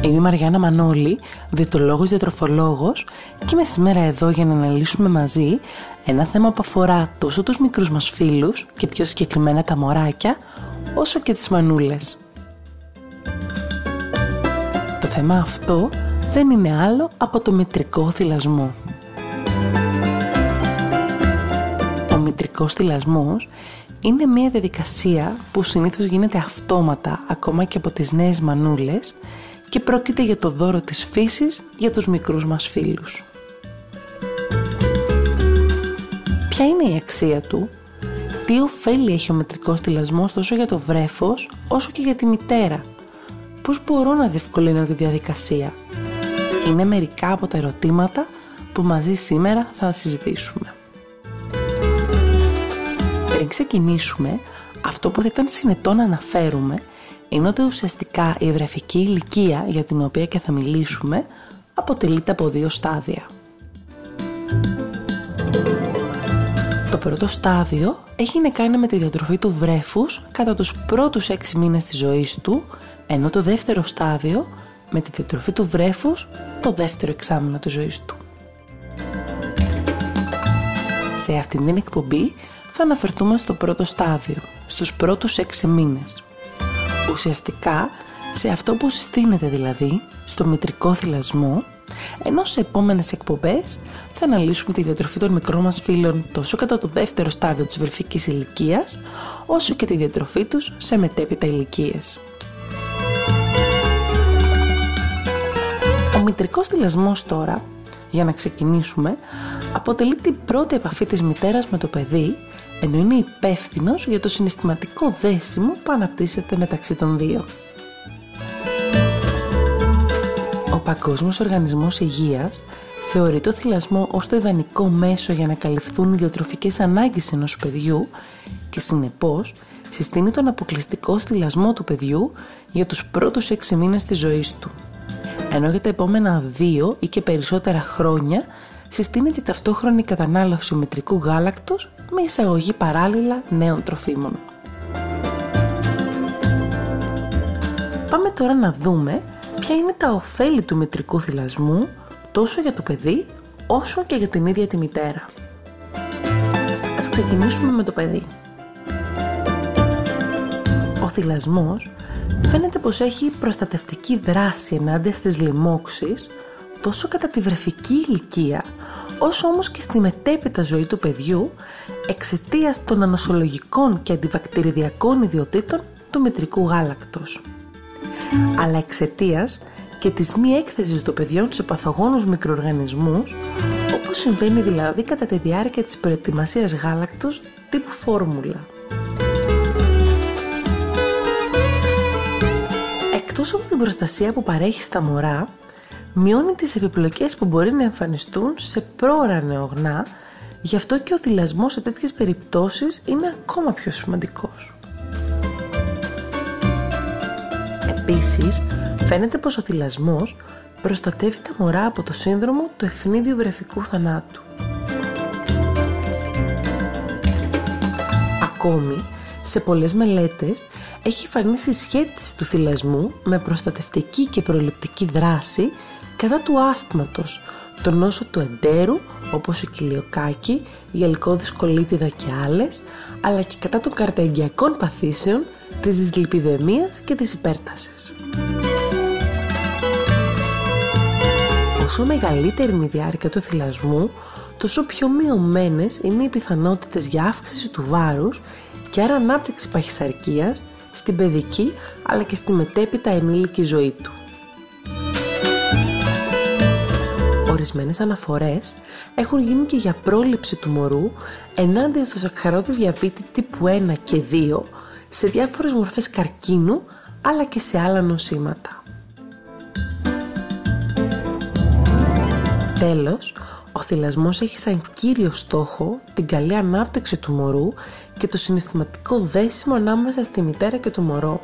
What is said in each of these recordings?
Είμαι η Μαριάννα Μανώλη, διαιτολόγος διατροφολόγος και είμαι σήμερα εδώ για να αναλύσουμε μαζί ένα θέμα που αφορά τόσο τους μικρούς μας φίλους και πιο συγκεκριμένα τα μωράκια, όσο και τις μανούλες. Το θέμα αυτό δεν είναι άλλο από το μητρικό θυλασμό. Ο μητρικός θυλασμός είναι μια διαδικασία που συνήθως γίνεται αυτόματα ακόμα και από τις νέες μανούλες και πρόκειται για το δώρο της φύσης για τους μικρούς μας φίλους. Ποια είναι η αξία του, τι ωφέλη έχει ο μετρικός θυλασμός τόσο για το βρέφος όσο και για τη μητέρα; Πώς μπορώ να διευκολύνω τη διαδικασία; Είναι μερικά από τα ερωτήματα που μαζί σήμερα θα συζητήσουμε. Πριν ξεκινήσουμε, αυτό που θα ήταν συνετό να αναφέρουμε είναι ότι ουσιαστικά η ευρεφική ηλικία για την οποία και θα μιλήσουμε αποτελείται από δύο στάδια. Το πρώτο στάδιο έχει να κάνει με τη διατροφή του βρέφους κατά τους πρώτους έξι μήνες της ζωής του, ενώ το δεύτερο στάδιο με τη διατροφή του βρέφους το δεύτερο εξάμεινο της ζωής του. Σε αυτήν την εκπομπή θα αναφερθούμε στο πρώτο στάδιο, στους πρώτους έξι μήνες. Ουσιαστικά σε αυτό που συστήνεται δηλαδή, στο μητρικό θυλασμό, ενώ σε επόμενες εκπομπές θα αναλύσουμε τη διατροφή των μικρών μας φίλων τόσο κατά το δεύτερο στάδιο της βρεφικής ηλικίας, όσο και τη διατροφή τους σε μετέπειτα ηλικίες. Ο μητρικός θυλασμός τώρα, για να ξεκινήσουμε, αποτελεί την πρώτη επαφή της μητέρας με το παιδί ενώ είναι υπεύθυνος για το συναισθηματικό δέσιμο που αναπτύσσεται μεταξύ των δύο. Ο Παγκόσμιος Οργανισμός Υγείας θεωρεί το θυλασμό ως το ιδανικό μέσο για να καλυφθούν οι διατροφικές ανάγκες ενός παιδιού και συνεπώς συστήνει τον αποκλειστικό θυλασμό του παιδιού για τους πρώτους έξι μήνες της ζωής του. Ενώ για τα επόμενα δύο ή και περισσότερα χρόνια συστήνεται η ταυτόχρονη κατανάλωση μετρικού γάλακτος με εισαγωγή παράλληλα νέων τροφίμων. Πάμε τώρα να δούμε ποια είναι τα ωφέλη του μετρικού θυλασμού τόσο για το παιδί όσο και για την ίδια τη μητέρα. Ας ξεκινήσουμε με το παιδί. Ο θυλασμός φαίνεται πως έχει προστατευτική δράση ενάντια στις λοιμώξεις τόσο κατά τη βρεφική ηλικία όσο όμως και στη μετέπειτα ζωή του παιδιού εξαιτίας των ανοσολογικών και αντιβακτηριδιακών ιδιωτήτων του μητρικού γάλακτος. Αλλά εξαιτίας και της μη έκθεσης των παιδιών σε παθογόνους μικροοργανισμούς, όπως συμβαίνει δηλαδή κατά τη διάρκεια της προετοιμασίας γάλακτος τύπου φόρμουλα. Εκτός από την προστασία που παρέχει στα μωρά, μειώνει τις επιπλοκές που μπορεί να εμφανιστούν σε πρόωρα νεογνά, γι' αυτό και ο θυλασμός σε τέτοιες περιπτώσεις είναι ακόμα πιο σημαντικός. Επίσης, φαίνεται πως ο θυλασμός προστατεύει τα μωρά από το σύνδρομο του ευνίδιου βρεφικού θανάτου. Ακόμη, σε πολλές μελέτες έχει φανεί συσχέτιση του θυλασμού με προστατευτική και προληπτική δράση κατά του άσθματος, το νόσο του εντέρου όπως η κοιλιοκάκη, η αλκόδη σκολίτιδα και άλλες, αλλά και κατά των καρτεγγειακών παθήσεων, της δυσλιπιδεμίας και της υπέρτασης. Όσο μεγαλύτερη είναι η διάρκεια του θυλασμού, τόσο πιο μειωμένες είναι οι πιθανότητες για αύξηση του βάρους και άρα ανάπτυξη παχυσαρκίας στην παιδική αλλά και στη μετέπειτα ενήλικη ζωή του. Ορισμένες αναφορές έχουν γίνει και για πρόληψη του μωρού ενάντια στο σακχαρόδι διαβήτη τύπου 1 και 2 σε διάφορες μορφές καρκίνου αλλά και σε άλλα νοσήματα. Τέλος, Ο θυλασμός έχει σαν κύριο στόχο την καλή ανάπτυξη του μωρού και το συναισθηματικό δέσιμο ανάμεσα στη μητέρα και το μωρό,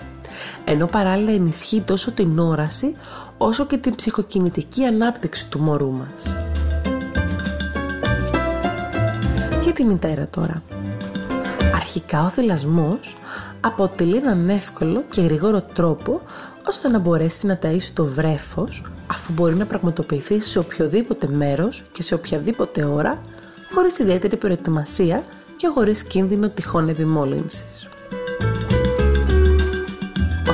ενώ παράλληλα ενισχύει τόσο την όραση όσο και την ψυχοκινητική ανάπτυξη του μωρού μας. Για τη μητέρα τώρα. Αρχικά ο θυλασμός αποτελεί έναν εύκολο και γρήγορο τρόπο ώστε να μπορέσει να ταΐσει το βρέφος αφού μπορεί να πραγματοποιηθεί σε οποιοδήποτε μέρος και σε οποιαδήποτε ώρα χωρίς ιδιαίτερη προετοιμασία και χωρίς κίνδυνο τυχόν επιμόλυνσης.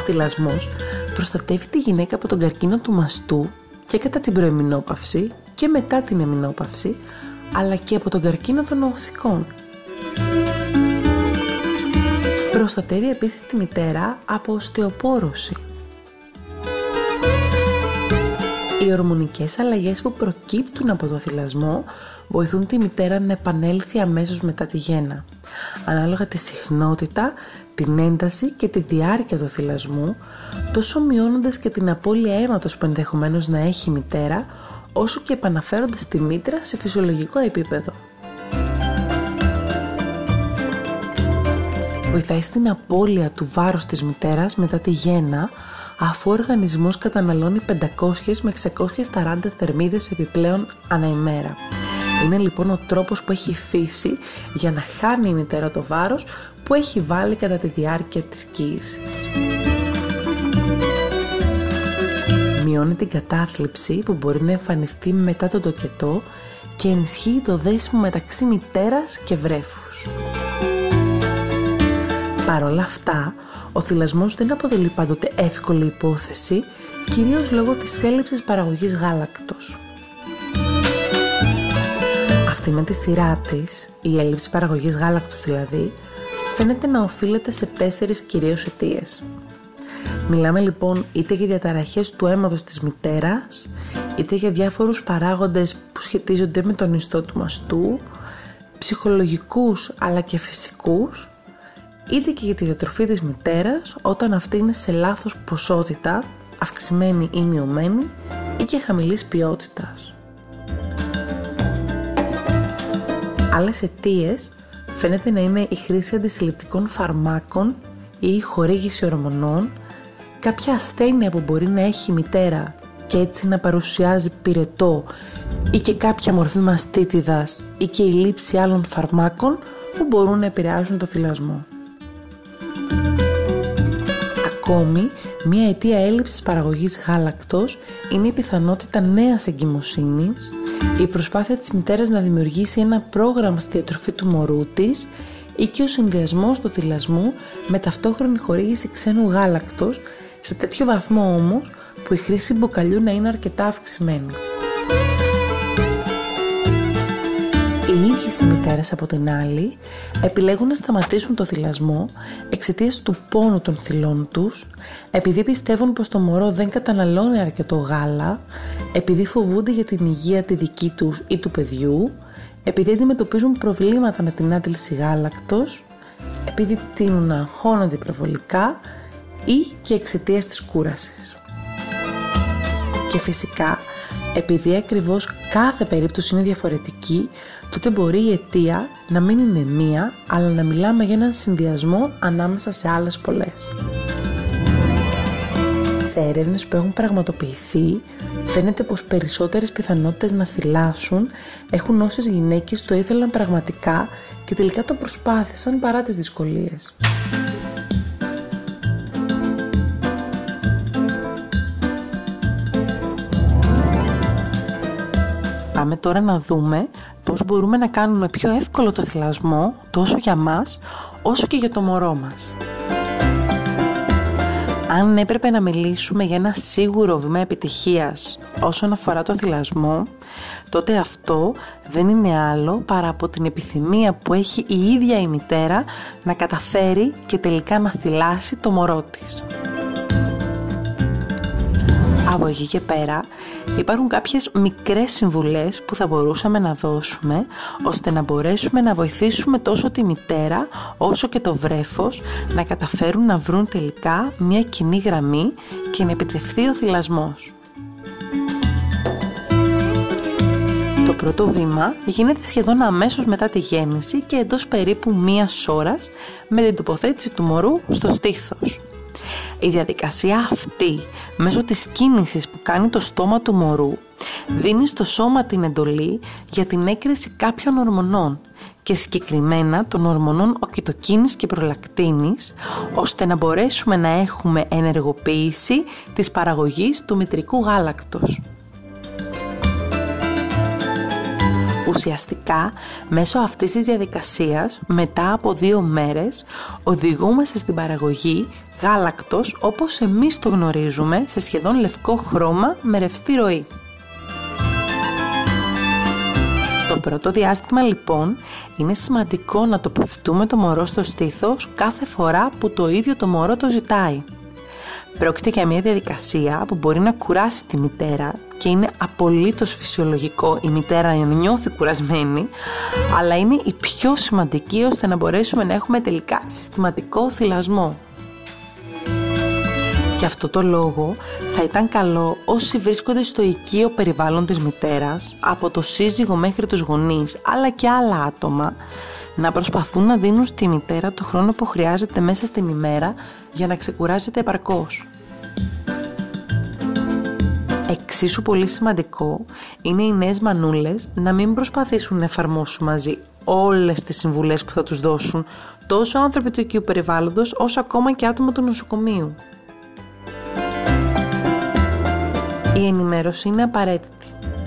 Ο θυλασμός προστατεύει τη γυναίκα από τον καρκίνο του μαστού και κατά την προεμινόπαυση και μετά την εμινόπαυση αλλά και από τον καρκίνο των οθικών. Προστατεύει επίσης τη μητέρα από οστεοπόρωση Οι ορμονικές αλλαγές που προκύπτουν από το θυλασμό βοηθούν τη μητέρα να επανέλθει αμέσως μετά τη γέννα. Ανάλογα τη συχνότητα, την ένταση και τη διάρκεια του θυλασμού, τόσο μειώνοντας και την απώλεια αίματος που ενδεχομένως να έχει η μητέρα, όσο και επαναφέροντας τη μήτρα σε φυσιολογικό επίπεδο. Βοηθάει στην απώλεια του βάρους της μητέρας μετά τη γέννα, αφού ο οργανισμός καταναλώνει 500 με 640 θερμίδες επιπλέον ανά ημέρα. Είναι λοιπόν ο τρόπος που έχει η φύση για να χάνει η μητέρα το βάρος που έχει βάλει κατά τη διάρκεια της κοίησης. Μειώνει την κατάθλιψη που μπορεί να εμφανιστεί μετά το τοκετό και ενισχύει το δέσιμο μεταξύ μητέρας και βρέφους. Παρ' όλα αυτά, ο θυλασμός δεν αποτελεί πάντοτε εύκολη υπόθεση, κυρίως λόγω της έλλειψης παραγωγής γάλακτος. Αυτή με τη σειρά της, η έλλειψη παραγωγής γάλακτος δηλαδή, φαίνεται να οφείλεται σε τέσσερις κυρίως αιτίες. Μιλάμε λοιπόν είτε για διαταραχές του αίματος της μητέρας, είτε για διάφορους παράγοντες που σχετίζονται με τον ιστό του μαστού, ψυχολογικούς αλλά και φυσικούς είτε και για τη διατροφή της μητέρας όταν αυτή είναι σε λάθος ποσότητα, αυξημένη ή μειωμένη ή και χαμηλής ποιότητας. Άλλες αιτίες φαίνεται να είναι η χρήση αντισυλληπτικών φαρμάκων ή η χορήγηση ορμονών, κάποια ασθένεια που μπορεί να έχει η μητέρα και έτσι να παρουσιάζει πυρετό ή και κάποια μορφή μαστίτιδας ή και η λήψη άλλων φαρμάκων που μπορούν να επηρεάσουν το θυλασμό. Ακόμη, μία αιτία έλλειψης παραγωγής γάλακτος είναι η πιθανότητα νέας εγκυμοσύνης, η προσπάθεια της μητέρας να δημιουργήσει ένα πρόγραμμα στη διατροφή του μωρού της ή και ο συνδυασμός του θυλασμού με ταυτόχρονη χορήγηση ξένου γάλακτος σε τέτοιο βαθμό όμως που η χρήση μποκαλιού να είναι αρκετά αυξημένη. Οι ίδιες οι μητέρες από την άλλη επιλέγουν να σταματήσουν το θυλασμό εξαιτίας του πόνου των θυλών τους, επειδή πιστεύουν πως το μωρό δεν καταναλώνει αρκετό γάλα, επειδή φοβούνται για την υγεία τη δική τους ή του παιδιού, επειδή αντιμετωπίζουν προβλήματα με την άντληση γάλακτος, επειδή τείνουν να αγχώνονται υπερβολικά ή και εξαιτίας της κούρασης. Και φυσικά, επειδή ακριβώς κάθε περίπτωση είναι διαφορετική, τότε μπορεί η αιτία να μην είναι μία, αλλά να μιλάμε για έναν συνδυασμό ανάμεσα σε άλλες πολλές. Σε έρευνες που έχουν πραγματοποιηθεί, φαίνεται πως περισσότερες πιθανότητες να θυλάσουν έχουν όσες γυναίκες το ήθελαν πραγματικά και τελικά το προσπάθησαν παρά τις δυσκολίες. Πάμε τώρα να δούμε πώς μπορούμε να κάνουμε πιο εύκολο το θυλασμό τόσο για μας όσο και για το μωρό μας. Αν έπρεπε να μιλήσουμε για ένα σίγουρο βήμα επιτυχίας όσον αφορά το θυλασμό, τότε αυτό δεν είναι άλλο παρά από την επιθυμία που έχει η ίδια η μητέρα να καταφέρει και τελικά να θυλάσει το μωρό της. Από εκεί και πέρα υπάρχουν κάποιες μικρές συμβουλές που θα μπορούσαμε να δώσουμε ώστε να μπορέσουμε να βοηθήσουμε τόσο τη μητέρα όσο και το βρέφος να καταφέρουν να βρουν τελικά μια κοινή γραμμή και να επιτευχθεί ο θυλασμός. πρώτο βήμα γίνεται σχεδόν αμέσως μετά τη γέννηση και εντός περίπου μίας ώρας με την τοποθέτηση του μωρού στο στήθος. Η διαδικασία αυτή, μέσω της κίνησης που κάνει το στόμα του μωρού, δίνει στο σώμα την εντολή για την έκρηση κάποιων ορμονών και συγκεκριμένα των ορμονών οκυτοκίνης και προλακτίνης, ώστε να μπορέσουμε να έχουμε ενεργοποίηση της παραγωγής του μητρικού γάλακτος. Ουσιαστικά, μέσω αυτής της διαδικασίας, μετά από δύο μέρες, οδηγούμαστε στην παραγωγή γάλακτος όπως εμείς το γνωρίζουμε σε σχεδόν λευκό χρώμα με ρευστή ροή. Το πρώτο διάστημα λοιπόν είναι σημαντικό να τοποθετούμε το μωρό στο στήθος κάθε φορά που το ίδιο το μωρό το ζητάει. Πρόκειται για μια διαδικασία που μπορεί να κουράσει τη μητέρα και είναι απολύτως φυσιολογικό η μητέρα να νιώθει κουρασμένη, αλλά είναι η πιο σημαντική ώστε να μπορέσουμε να έχουμε τελικά συστηματικό θυλασμό. Γι' αυτό το λόγο θα ήταν καλό όσοι βρίσκονται στο οικείο περιβάλλον της μητέρας, από το σύζυγο μέχρι τους γονείς, αλλά και άλλα άτομα, να προσπαθούν να δίνουν στη μητέρα το χρόνο που χρειάζεται μέσα στην ημέρα για να ξεκουράζεται επαρκώς. Εξίσου πολύ σημαντικό είναι οι νέες μανούλες να μην προσπαθήσουν να εφαρμόσουν μαζί όλες τις συμβουλές που θα τους δώσουν τόσο άνθρωποι του οικείου περιβάλλοντος όσο ακόμα και άτομα του νοσοκομείου. Η ενημέρωση είναι απαραίτητη.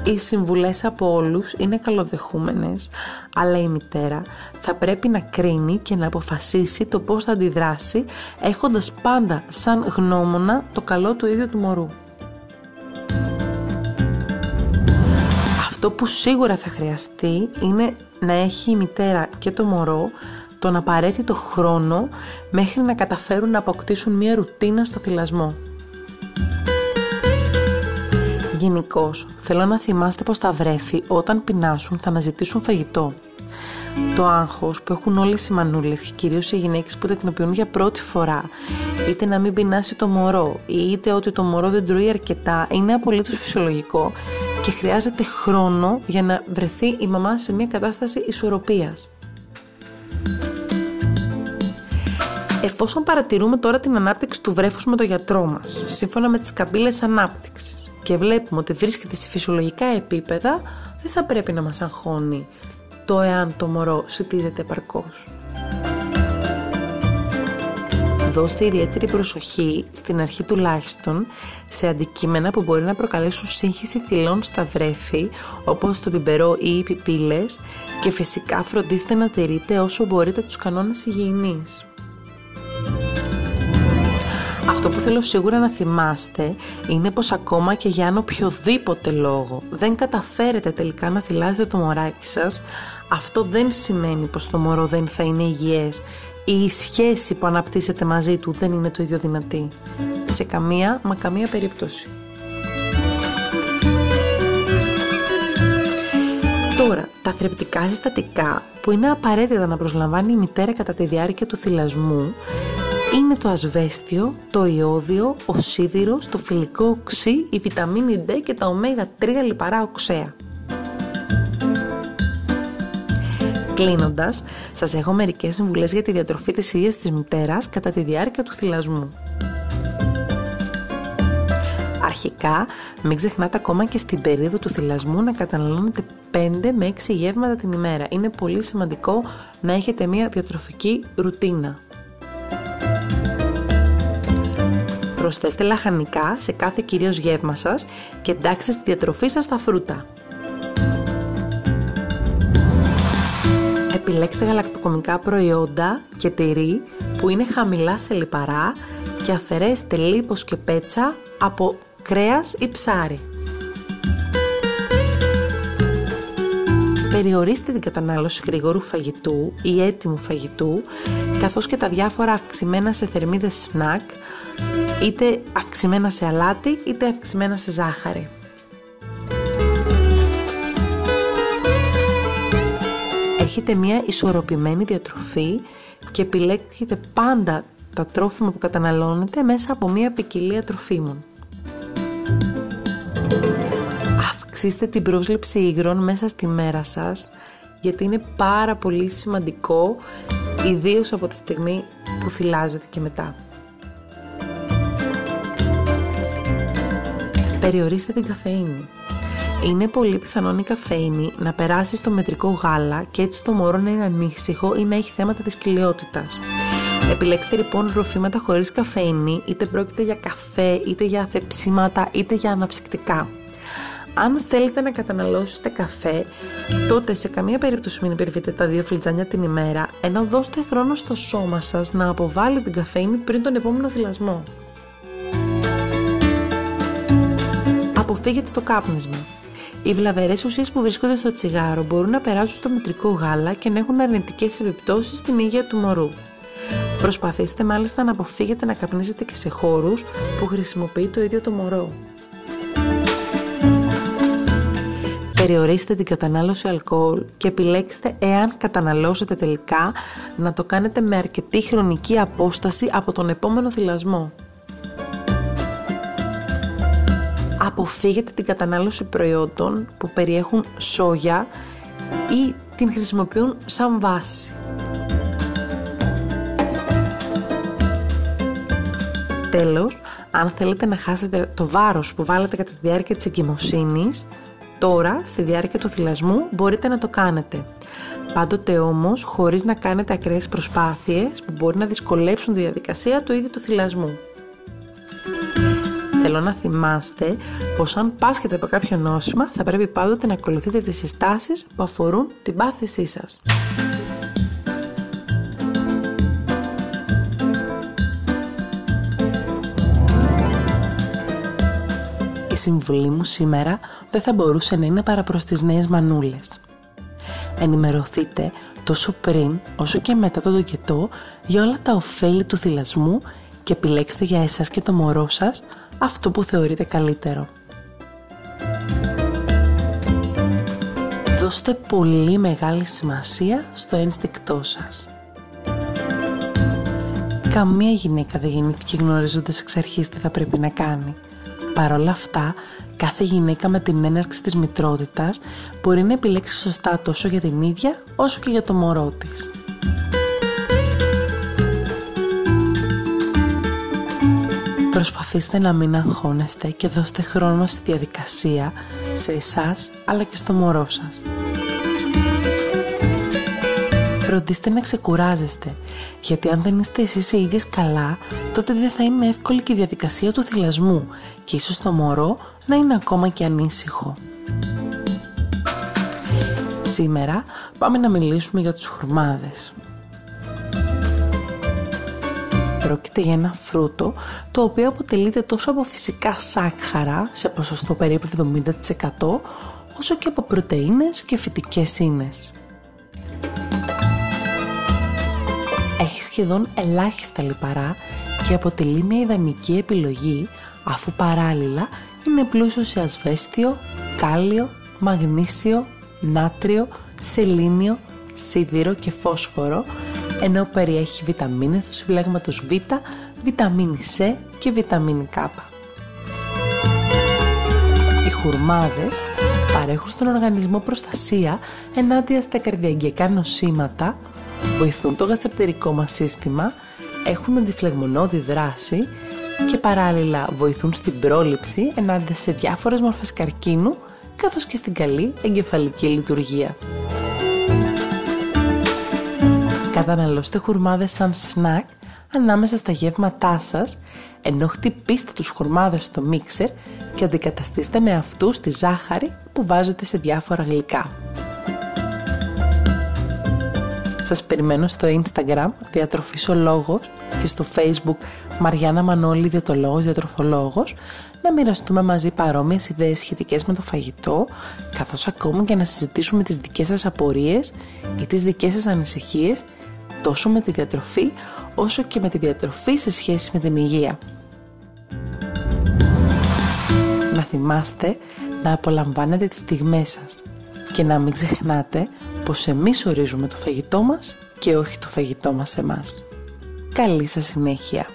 Οι συμβουλές από όλους είναι καλοδεχούμενες, αλλά η μητέρα θα πρέπει να κρίνει και να αποφασίσει το πώς θα αντιδράσει, έχοντας πάντα σαν γνώμονα το καλό του ίδιου του μωρού. Αυτό που σίγουρα θα χρειαστεί είναι να έχει η μητέρα και το μωρό τον απαραίτητο χρόνο μέχρι να καταφέρουν να αποκτήσουν μία ρουτίνα στο θυλασμό. Γενικώ, θέλω να θυμάστε πως τα βρέφη όταν πεινάσουν θα αναζητήσουν φαγητό. Το άγχος που έχουν όλες οι μανούλες και κυρίως οι γυναίκες που τεκνοποιούν για πρώτη φορά, είτε να μην πεινάσει το μωρό, είτε ότι το μωρό δεν τρώει αρκετά, είναι απολύτως φυσιολογικό και χρειάζεται χρόνο για να βρεθεί η μαμά σε μια κατάσταση ισορροπίας. Εφόσον παρατηρούμε τώρα την ανάπτυξη του βρέφους με το γιατρό μας, σύμφωνα με τις καμπύλες ανάπτυξης, και βλέπουμε ότι βρίσκεται σε φυσιολογικά επίπεδα, δεν θα πρέπει να μας αγχώνει το εάν το μωρό σητίζεται επαρκώς. Δώστε ιδιαίτερη προσοχή, στην αρχή τουλάχιστον, σε αντικείμενα που μπορεί να προκαλέσουν σύγχυση θυλών στα βρέφη, όπως το πιπερό ή οι πιπίλες και φυσικά φροντίστε να τηρείτε όσο μπορείτε τους κανόνες υγιεινής. Αυτό που θέλω σίγουρα να θυμάστε είναι πως ακόμα και για αν οποιοδήποτε λόγο δεν καταφέρετε τελικά να θυλάσετε το μωράκι σας, αυτό δεν σημαίνει πως το μωρό δεν θα είναι υγιές ή η σχέση που αναπτύσσεται μαζί του δεν είναι το ίδιο δυνατή. Σε καμία, μα καμία περίπτωση. Τώρα, τα θρεπτικά συστατικά που είναι απαραίτητα να προσλαμβάνει η μητέρα κατά τη διάρκεια του θυλασμού είναι το ασβέστιο, το ιόδιο, ο σίδηρος, το φιλικό οξύ, η βιταμίνη D και τα ω3 λιπαρά οξέα. Κλείνοντας, σας έχω μερικές συμβουλές για τη διατροφή της ίδιας της μητέρας κατά τη διάρκεια του θυλασμού. Αρχικά, μην ξεχνάτε ακόμα και στην περίοδο του θυλασμού να καταναλώνετε 5 με 6 γεύματα την ημέρα. Είναι πολύ σημαντικό να έχετε μια διατροφική ρουτίνα. Προσθέστε λαχανικά σε κάθε κυρίως γεύμα σας και εντάξτε στη διατροφή σας τα φρούτα. Επιλέξτε γαλακτοκομικά προϊόντα και τυρί που είναι χαμηλά σε λιπαρά και αφαιρέστε λίπος και πέτσα από κρέας ή ψάρι. Περιορίστε την κατανάλωση γρήγορου φαγητού ή έτοιμου φαγητού, καθώς και τα διάφορα αυξημένα σε θερμίδες σνακ, είτε αυξημένα σε αλάτι, είτε αυξημένα σε ζάχαρη. Έχετε μια ισορροπημένη διατροφή και επιλέξετε πάντα τα τρόφιμα που καταναλώνετε μέσα από μια ποικιλία τροφίμων. Αυξήστε την πρόσληψη υγρών μέσα στη μέρα σας γιατί είναι πάρα πολύ σημαντικό ιδίως από τη στιγμή που θυλάζετε και μετά. Περιορίστε την καφεΐνη. Είναι πολύ πιθανόν η καφέινη να περάσει στο μετρικό γάλα και έτσι το μωρό να είναι ανήσυχο ή να έχει θέματα της κοιλιότητας. Επιλέξτε λοιπόν ροφήματα χωρίς καφέινη, είτε πρόκειται για καφέ, είτε για θεψίματα, είτε για αναψυκτικά. Αν θέλετε να καταναλώσετε καφέ, τότε σε καμία περίπτωση μην υπερβείτε τα δύο φλιτζάνια την ημέρα, ενώ δώστε χρόνο στο σώμα σας να αποβάλει την καφέινη πριν τον επόμενο θυλασμό. Αποφύγετε το κάπνισμα. Οι βλαβερές ουσίες που βρίσκονται στο τσιγάρο μπορούν να περάσουν στο μητρικό γάλα και να έχουν αρνητικές επιπτώσεις στην υγεία του μωρού. Προσπαθήστε μάλιστα να αποφύγετε να καπνίζετε και σε χώρους που χρησιμοποιεί το ίδιο το μωρό. Περιορίστε την κατανάλωση αλκοόλ και επιλέξτε εάν καταναλώσετε τελικά να το κάνετε με αρκετή χρονική απόσταση από τον επόμενο θυλασμό. Αποφύγετε την κατανάλωση προϊόντων που περιέχουν σόγια ή την χρησιμοποιούν σαν βάση. Τέλος, αν θέλετε να χάσετε το βάρος που βάλετε κατά τη διάρκεια της εγκυμοσύνης, τώρα, στη διάρκεια του θυλασμού, μπορείτε να το κάνετε. Πάντοτε όμως, χωρίς να κάνετε ακραίες προσπάθειες που μπορεί να δυσκολέψουν τη διαδικασία του ίδιου του θυλασμού. Θέλω να θυμάστε πως αν πάσχετε από κάποιο νόσημα θα πρέπει πάντοτε να ακολουθείτε τις συστάσεις που αφορούν την πάθησή σας. Συμβουλή μου σήμερα δεν θα μπορούσε να είναι παρά προς τις νέες μανούλες. Ενημερωθείτε τόσο πριν όσο και μετά το τοκετό για όλα τα ωφέλη του θυλασμού και επιλέξτε για εσάς και το μωρό σας αυτό που θεωρείτε καλύτερο. Δώστε πολύ μεγάλη σημασία στο ένστικτό σας. Καμία γυναίκα δεν γεννήθηκε γνωρίζοντας εξ αρχής τι θα πρέπει να κάνει. Παρ' όλα αυτά, κάθε γυναίκα με την έναρξη της μητρότητας μπορεί να επιλέξει σωστά τόσο για την ίδια όσο και για το μωρό της. Προσπαθήστε να μην αγχώνεστε και δώστε χρόνο στη διαδικασία σε εσάς αλλά και στο μωρό σας. Φροντίστε να ξεκουράζεστε, γιατί αν δεν είστε εσείς οι ίδιες καλά, τότε δεν θα είναι εύκολη και η διαδικασία του θυλασμού και ίσως το μωρό να είναι ακόμα και ανήσυχο. Σήμερα πάμε να μιλήσουμε για τους χουρμάδες. Πρόκειται για ένα φρούτο το οποίο αποτελείται τόσο από φυσικά σάκχαρα σε ποσοστό περίπου 70% όσο και από πρωτεΐνες και φυτικές ίνες. Έχει σχεδόν ελάχιστα λιπαρά και αποτελεί μια ιδανική επιλογή αφού παράλληλα είναι πλούσιο σε ασβέστιο, κάλιο, μαγνήσιο, νάτριο, σελήνιο, σίδηρο και φόσφορο ενώ περιέχει βιταμίνες του συμπλέγματος Β, βιταμίνη C και βιταμίνη K. Οι χουρμάδες παρέχουν στον οργανισμό προστασία ενάντια στα καρδιαγγειακά νοσήματα, βοηθούν το γαστρετερικό μας σύστημα, έχουν αντιφλεγμονώδη δράση και παράλληλα βοηθούν στην πρόληψη ενάντια σε διάφορες μορφές καρκίνου καθώς και στην καλή εγκεφαλική λειτουργία. Καταναλώστε χουρμάδες σαν σνακ ανάμεσα στα γεύματά σας, ενώ χτυπήστε τους χουρμάδες στο μίξερ και αντικαταστήστε με αυτούς τη ζάχαρη που βάζετε σε διάφορα γλυκά. Σας περιμένω στο Instagram Διατροφής ο Λόγος και στο Facebook Μαριάννα Μανώλη Διατολόγος Διατροφολόγος να μοιραστούμε μαζί παρόμοιες ιδέες σχετικές με το φαγητό καθώς ακόμη και να συζητήσουμε τις δικές σας απορίες ή τις δικές σας ανησυχίες τόσο με τη διατροφή όσο και με τη διατροφή σε σχέση με την υγεία. Να θυμάστε να απολαμβάνετε τις στιγμές σας και να μην ξεχνάτε πως εμείς ορίζουμε το φαγητό μας και όχι το φαγητό μας εμάς. Καλή σας συνέχεια!